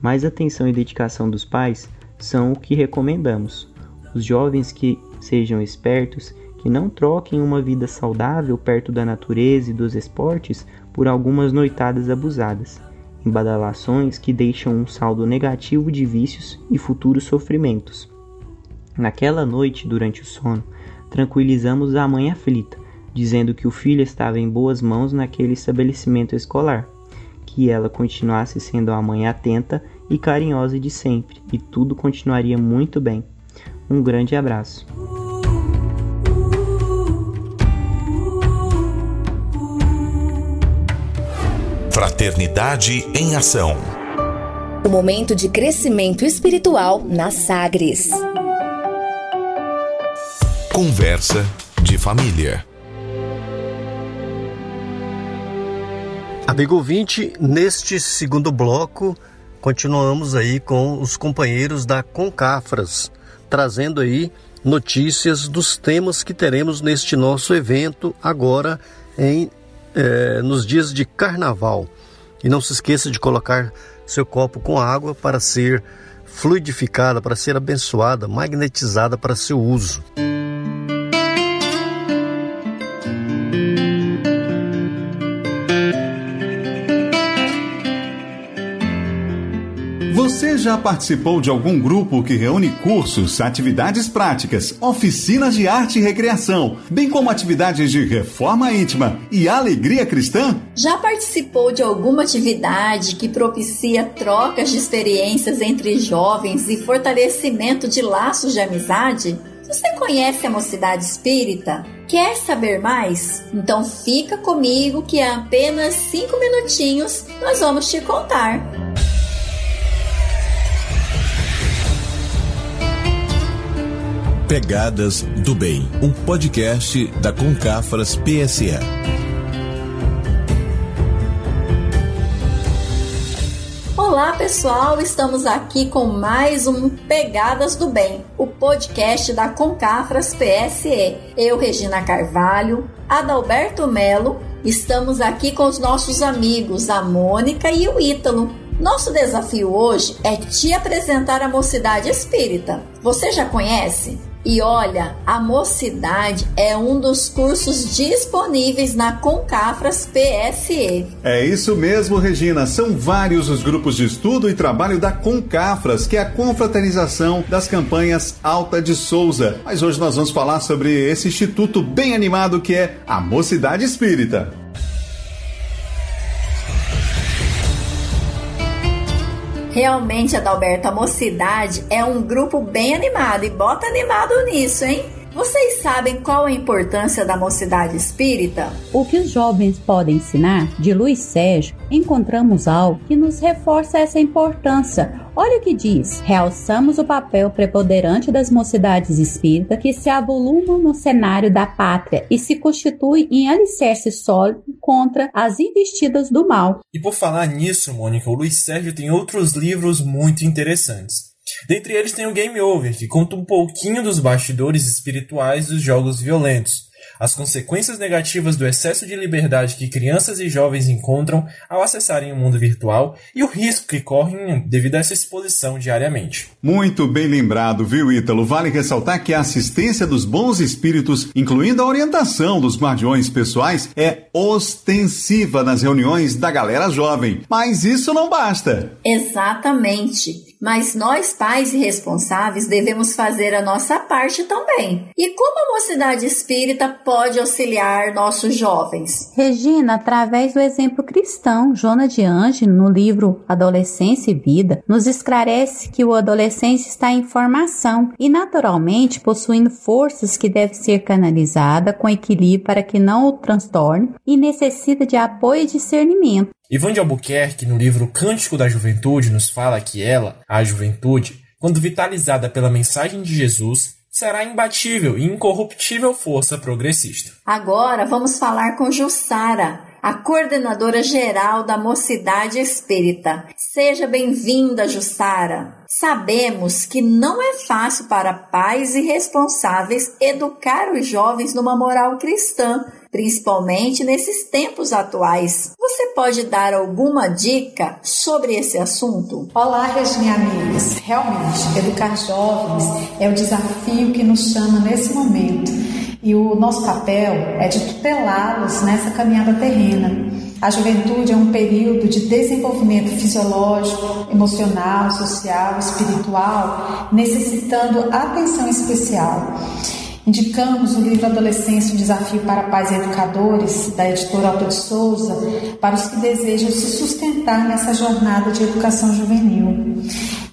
Mais atenção e dedicação dos pais são o que recomendamos. Os jovens que sejam espertos, que não troquem uma vida saudável perto da natureza e dos esportes por algumas noitadas abusadas, em badalações que deixam um saldo negativo de vícios e futuros sofrimentos. Naquela noite, durante o sono, tranquilizamos a mãe aflita, dizendo que o filho estava em boas mãos naquele estabelecimento escolar, que ela continuasse sendo a mãe atenta e carinhosa de sempre, e tudo continuaria muito bem. Um grande abraço. Fraternidade em Ação. O momento de crescimento espiritual na Sagres. Conversa de família. Amigo ouvinte, neste segundo bloco, continuamos aí com os companheiros da Concafras, trazendo aí notícias dos temas que teremos neste nosso evento agora em eh, nos dias de carnaval. E não se esqueça de colocar seu copo com água para ser fluidificada, para ser abençoada, magnetizada para seu uso. Já participou de algum grupo que reúne cursos, atividades práticas, oficinas de arte e recreação, bem como atividades de reforma íntima e alegria cristã? Já participou de alguma atividade que propicia trocas de experiências entre jovens e fortalecimento de laços de amizade? Você conhece a Mocidade Espírita? Quer saber mais? Então fica comigo que em apenas cinco minutinhos nós vamos te contar. Pegadas do Bem, um podcast da Concafras PSE. Olá pessoal, estamos aqui com mais um Pegadas do Bem, o podcast da Concafras PSE. Eu, Regina Carvalho, Adalberto Melo, estamos aqui com os nossos amigos, a Mônica e o Ítalo. Nosso desafio hoje é te apresentar a Mocidade Espírita. Você já conhece? E olha, a mocidade é um dos cursos disponíveis na Concafras PSE. É isso mesmo, Regina. São vários os grupos de estudo e trabalho da Concafras, que é a confraternização das campanhas Alta de Souza. Mas hoje nós vamos falar sobre esse instituto bem animado que é a Mocidade Espírita. Realmente, Adalberto, a mocidade é um grupo bem animado e bota animado nisso, hein? Vocês sabem qual a importância da mocidade espírita? O que os jovens podem ensinar? De Luiz Sérgio, encontramos algo que nos reforça essa importância. Olha o que diz: realçamos o papel preponderante das mocidades espíritas que se avolumam no cenário da pátria e se constituem em alicerce sólido contra as investidas do mal. E por falar nisso, Mônica, o Luiz Sérgio tem outros livros muito interessantes. Dentre eles tem o Game Over, que conta um pouquinho dos bastidores espirituais dos jogos violentos. as consequências negativas do excesso de liberdade que crianças e jovens encontram ao acessarem o mundo virtual e o risco que correm devido a essa exposição diariamente. Muito bem lembrado, viu, Ítalo? Vale ressaltar que a assistência dos bons espíritos, incluindo a orientação dos guardiões pessoais, é ostensiva nas reuniões da galera jovem. Mas isso não basta. Exatamente. Mas nós, pais e responsáveis, devemos fazer a nossa parte também. E como a mocidade espírita pode auxiliar nossos jovens? Regina, através do exemplo cristão, Jona de Ange, no livro Adolescência e Vida, nos esclarece que o adolescente está em formação e, naturalmente, possuindo forças que devem ser canalizadas com equilíbrio para que não o transtorne e necessita de apoio e discernimento. Ivan de Albuquerque, no livro Cântico da Juventude, nos fala que ela, a juventude, quando vitalizada pela mensagem de Jesus, será imbatível e incorruptível força progressista. Agora vamos falar com Jussara, a coordenadora geral da Mocidade Espírita. Seja bem-vinda, Jussara. Sabemos que não é fácil para pais e responsáveis educar os jovens numa moral cristã principalmente nesses tempos atuais. Você pode dar alguma dica sobre esse assunto? Olá, Regina amigos. Realmente, educar jovens é o desafio que nos chama nesse momento. E o nosso papel é de tutelá-los nessa caminhada terrena. A juventude é um período de desenvolvimento fisiológico, emocional, social, espiritual, necessitando atenção especial. Indicamos o livro Adolescência, um desafio para pais e educadores, da editora Alta de Souza, para os que desejam se sustentar nessa jornada de educação juvenil.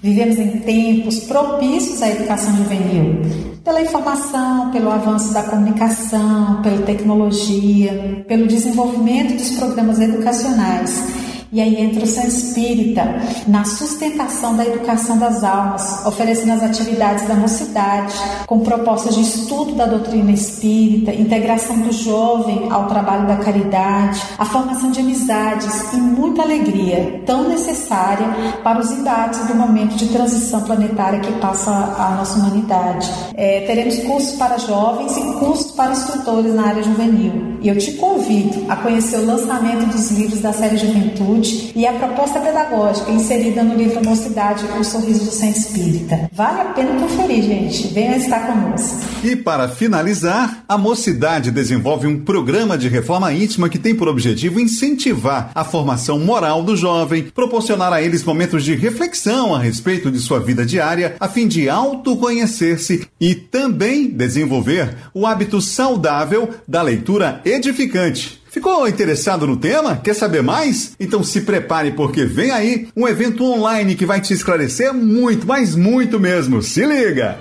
Vivemos em tempos propícios à educação juvenil, pela informação, pelo avanço da comunicação, pela tecnologia, pelo desenvolvimento dos programas educacionais e aí entra o Centro Espírita na sustentação da educação das almas, oferecendo as atividades da mocidade, com propostas de estudo da doutrina espírita, integração do jovem ao trabalho da caridade, a formação de amizades e muita alegria, tão necessária para os embates do momento de transição planetária que passa a nossa humanidade. É, teremos cursos para jovens e cursos para instrutores na área juvenil. E eu te convido a conhecer o lançamento dos livros da série Juventude e a proposta pedagógica inserida no livro Mocidade, O Sorriso do Centro Espírita. Vale a pena conferir, gente. Venha estar conosco. E para finalizar, a Mocidade desenvolve um programa de reforma íntima que tem por objetivo incentivar a formação moral do jovem, proporcionar a eles momentos de reflexão a respeito de sua vida diária, a fim de autoconhecer-se e também desenvolver o hábito saudável da leitura edificante. Ficou interessado no tema? Quer saber mais? Então se prepare porque vem aí um evento online que vai te esclarecer muito, mas muito mesmo. Se liga!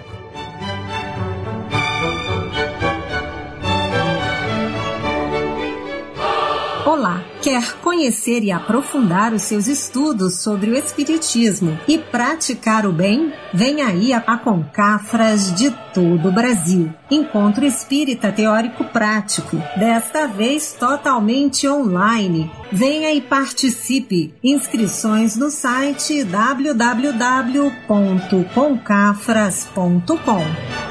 Olá! Quer conhecer e aprofundar os seus estudos sobre o Espiritismo e praticar o bem? Vem aí a Concafras de todo o Brasil. Encontro Espírita Teórico Prático, desta vez totalmente online. Venha e participe. Inscrições no site www.concafras.com.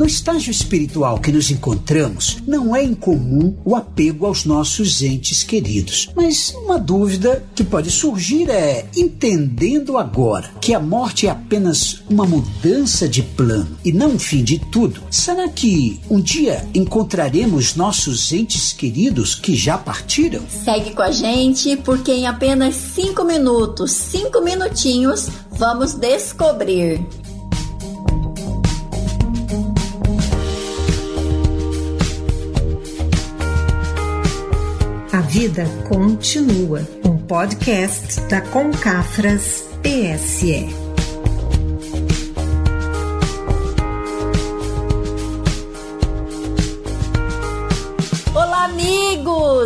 No estágio espiritual que nos encontramos, não é incomum o apego aos nossos entes queridos. Mas uma dúvida que pode surgir é: entendendo agora que a morte é apenas uma mudança de plano e não o fim de tudo, será que um dia encontraremos nossos entes queridos que já partiram? Segue com a gente, porque em apenas cinco minutos, cinco minutinhos, vamos descobrir. Vida Continua, um podcast da Concafras PSE.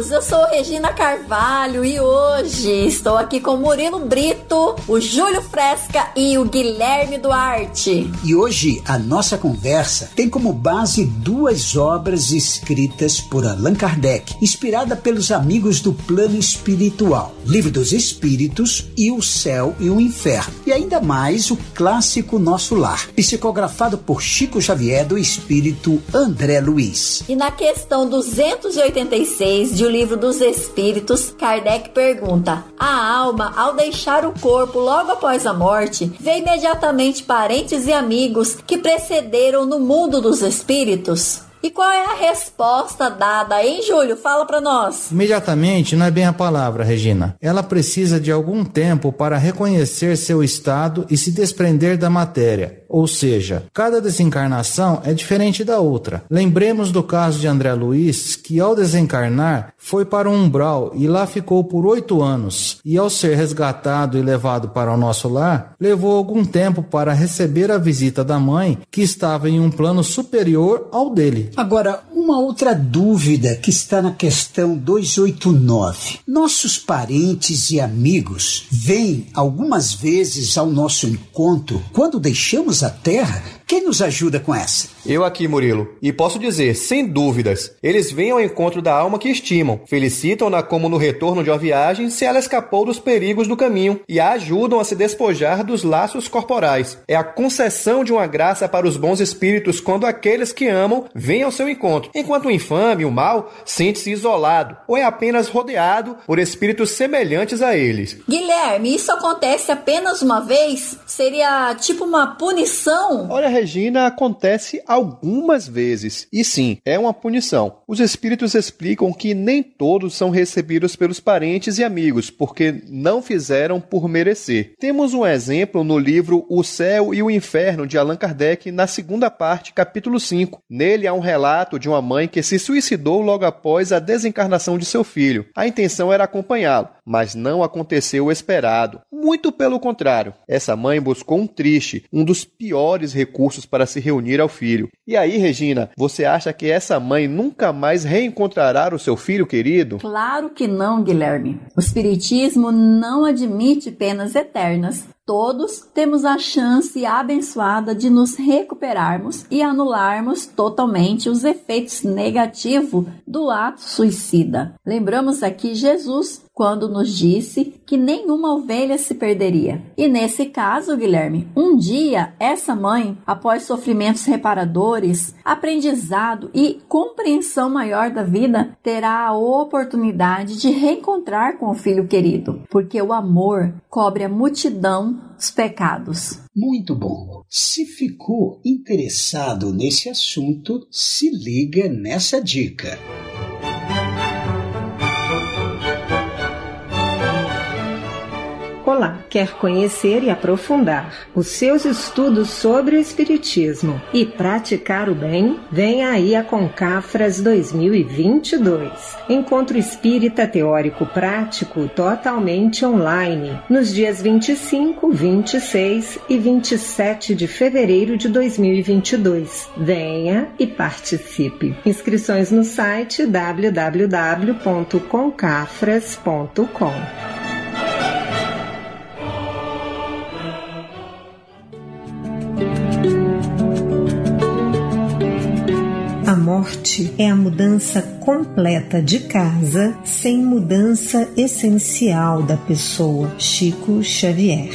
Amigos! eu sou Regina Carvalho e hoje estou aqui com Murilo Brito, o Júlio Fresca e o Guilherme Duarte. E hoje a nossa conversa tem como base duas obras escritas por Allan Kardec, inspirada pelos amigos do plano espiritual: Livro dos Espíritos e O Céu e o Inferno. E ainda mais o clássico Nosso Lar, psicografado por Chico Xavier do Espírito André Luiz. E na questão 286 de O Livro dos Espíritos, Kardec pergunta: A alma, ao deixar o corpo logo após a morte, vê imediatamente parentes e amigos que precederam no mundo dos espíritos? E qual é a resposta dada, hein, Júlio? Fala para nós. Imediatamente não é bem a palavra, Regina. Ela precisa de algum tempo para reconhecer seu estado e se desprender da matéria. Ou seja, cada desencarnação é diferente da outra. Lembremos do caso de André Luiz, que ao desencarnar foi para um umbral e lá ficou por oito anos. E ao ser resgatado e levado para o nosso lar, levou algum tempo para receber a visita da mãe, que estava em um plano superior ao dele. Agora, uma outra dúvida que está na questão 289. Nossos parentes e amigos vêm algumas vezes ao nosso encontro quando deixamos a Terra? Quem nos ajuda com essa? Eu aqui, Murilo. E posso dizer, sem dúvidas, eles vêm ao encontro da alma que estimam, felicitam-na como no retorno de uma viagem se ela escapou dos perigos do caminho e a ajudam a se despojar dos laços corporais. É a concessão de uma graça para os bons espíritos quando aqueles que amam vêm ao seu encontro, enquanto o infame, o mal, sente-se isolado ou é apenas rodeado por espíritos semelhantes a eles. Guilherme, isso acontece apenas uma vez? Seria tipo uma punição? Olha, Regina, acontece algumas vezes. E sim, é uma punição. Os espíritos explicam que nem todos são recebidos pelos parentes e amigos, porque não fizeram por merecer. Temos um exemplo no livro O Céu e o Inferno, de Allan Kardec, na segunda parte, capítulo 5. Nele há um relato de uma mãe que se suicidou logo após a desencarnação de seu filho. A intenção era acompanhá-lo, mas não aconteceu o esperado. Muito pelo contrário. Essa mãe buscou um triste, um dos piores recursos para se reunir ao filho. E aí, Regina, você acha que essa mãe nunca mais reencontrará o seu filho querido? Claro que não, Guilherme. O Espiritismo não admite penas eternas. Todos temos a chance abençoada de nos recuperarmos e anularmos totalmente os efeitos negativos do ato suicida. Lembramos aqui Jesus quando nos disse que nenhuma ovelha se perderia. E nesse caso, Guilherme, um dia essa mãe, após sofrimentos reparadores, aprendizado e compreensão maior da vida, terá a oportunidade de reencontrar com o filho querido, porque o amor cobre a multidão dos pecados. Muito bom. Se ficou interessado nesse assunto, se liga nessa dica. Olá, quer conhecer e aprofundar os seus estudos sobre o Espiritismo e praticar o bem? Venha aí a Concafras 2022. Encontro espírita teórico prático totalmente online, nos dias 25, 26 e 27 de fevereiro de 2022. Venha e participe. Inscrições no site www.concafras.com. morte é a mudança completa de casa sem mudança essencial da pessoa. Chico Xavier.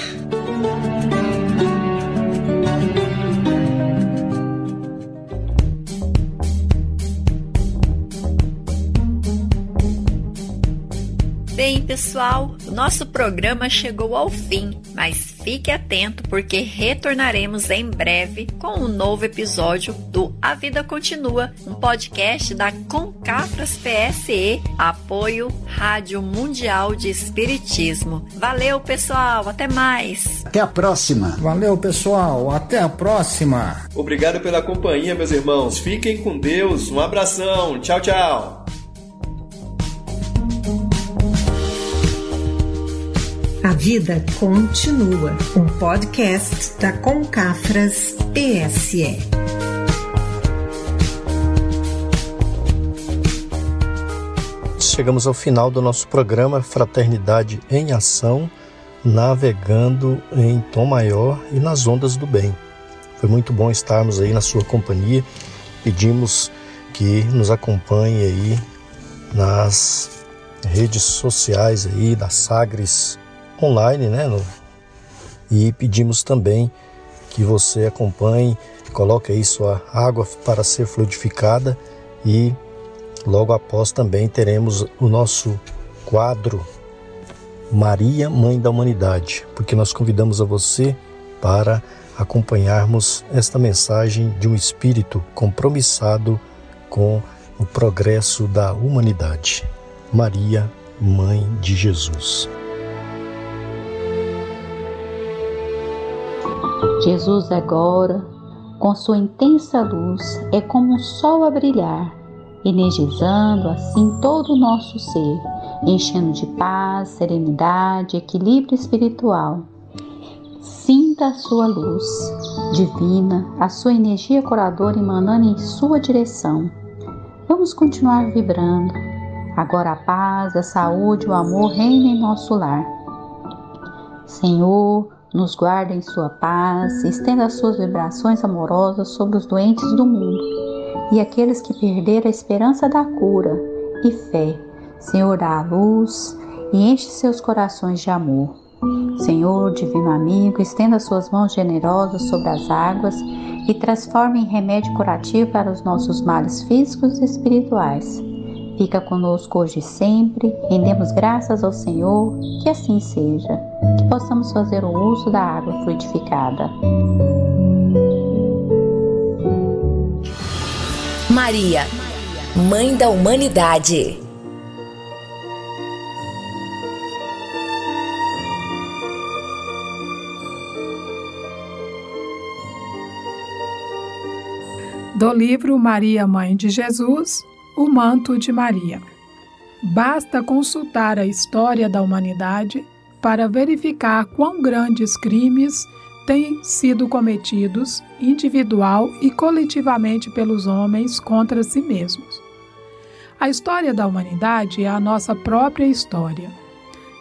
Bem, pessoal, o nosso programa chegou ao fim, mas fique atento porque retornaremos em breve com um novo episódio do A Vida Continua, um podcast da Concafras PSE, apoio Rádio Mundial de Espiritismo. Valeu, pessoal, até mais. Até a próxima. Valeu, pessoal, até a próxima. Obrigado pela companhia, meus irmãos. Fiquem com Deus. Um abração. Tchau, tchau. A Vida Continua, um podcast da Concafras PSE. chegamos ao final do nosso programa Fraternidade em Ação, navegando em tom maior e nas ondas do bem. Foi muito bom estarmos aí na sua companhia. Pedimos que nos acompanhe aí nas redes sociais aí da Sagres online, né? No, e pedimos também que você acompanhe, coloque aí sua água para ser fluidificada e logo após também teremos o nosso quadro Maria, Mãe da Humanidade, porque nós convidamos a você para acompanharmos esta mensagem de um espírito compromissado com o progresso da humanidade. Maria, Mãe de Jesus. Jesus agora, com sua intensa luz, é como um sol a brilhar, energizando assim todo o nosso ser, enchendo de paz, serenidade, equilíbrio espiritual. Sinta a sua luz divina, a sua energia curadora emanando em sua direção. Vamos continuar vibrando. Agora a paz, a saúde, o amor reinem em nosso lar. Senhor, nos guarda em sua paz, estenda as suas vibrações amorosas sobre os doentes do mundo e aqueles que perderam a esperança da cura e fé. Senhor, dá a luz e enche seus corações de amor. Senhor, divino amigo, estenda suas mãos generosas sobre as águas e transforme em remédio curativo para os nossos males físicos e espirituais. Fica conosco hoje e sempre, rendemos graças ao Senhor, que assim seja, que possamos fazer o uso da água fluidificada. Maria, Mãe da Humanidade. Do livro Maria, Mãe de Jesus, o manto de Maria. Basta consultar a história da humanidade para verificar quão grandes crimes têm sido cometidos individual e coletivamente pelos homens contra si mesmos. A história da humanidade é a nossa própria história.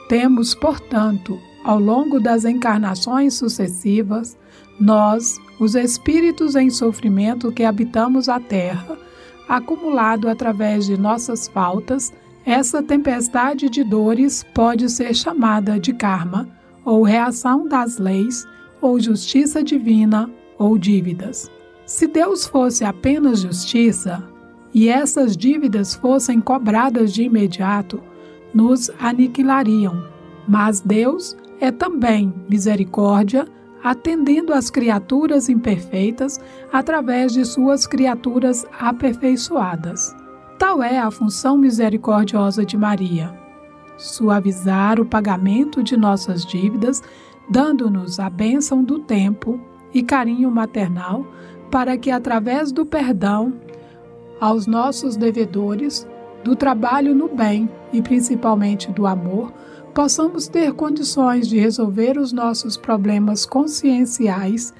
Temos, portanto, ao longo das encarnações sucessivas, nós, os espíritos em sofrimento que habitamos a Terra, acumulado através de nossas faltas, essa tempestade de dores pode ser chamada de karma, ou reação das leis, ou justiça divina, ou dívidas. Se Deus fosse apenas justiça, e essas dívidas fossem cobradas de imediato, nos aniquilariam. Mas Deus é também misericórdia atendendo às criaturas imperfeitas através de suas criaturas aperfeiçoadas. Tal é a função misericordiosa de Maria: suavizar o pagamento de nossas dívidas, dando-nos a bênção do tempo e carinho maternal, para que, através do perdão aos nossos devedores, do trabalho no bem e principalmente do amor, possamos ter condições de resolver os nossos problemas conscienciais,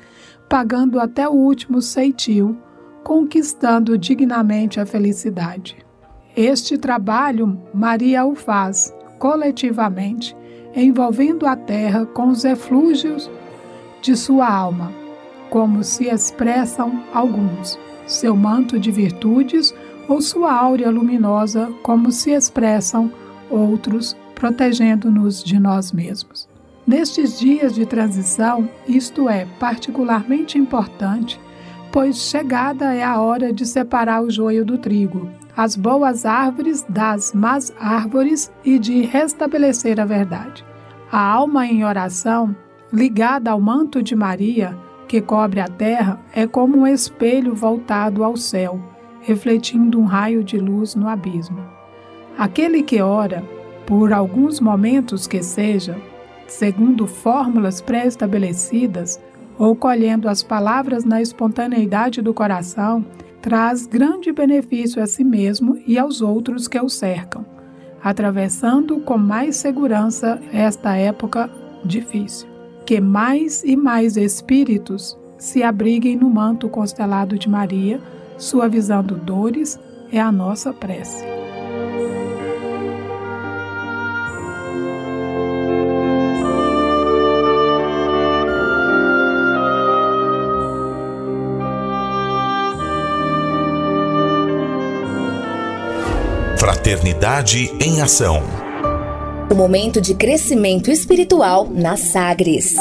pagando até o último ceitil, conquistando dignamente a felicidade. Este trabalho Maria o faz coletivamente, envolvendo a terra com os eflúgios de sua alma, como se expressam alguns, seu manto de virtudes ou sua áurea luminosa, como se expressam outros protegendo-nos de nós mesmos. Nestes dias de transição, isto é particularmente importante, pois chegada é a hora de separar o joio do trigo, as boas árvores das más árvores e de restabelecer a verdade. A alma em oração, ligada ao manto de Maria, que cobre a terra, é como um espelho voltado ao céu, refletindo um raio de luz no abismo. Aquele que ora, por alguns momentos que seja, segundo fórmulas pré-estabelecidas, ou colhendo as palavras na espontaneidade do coração, traz grande benefício a si mesmo e aos outros que o cercam, atravessando com mais segurança esta época difícil. Que mais e mais espíritos se abriguem no manto constelado de Maria, suavizando dores, é a nossa prece. Fraternidade em Ação. O momento de crescimento espiritual na Sagres.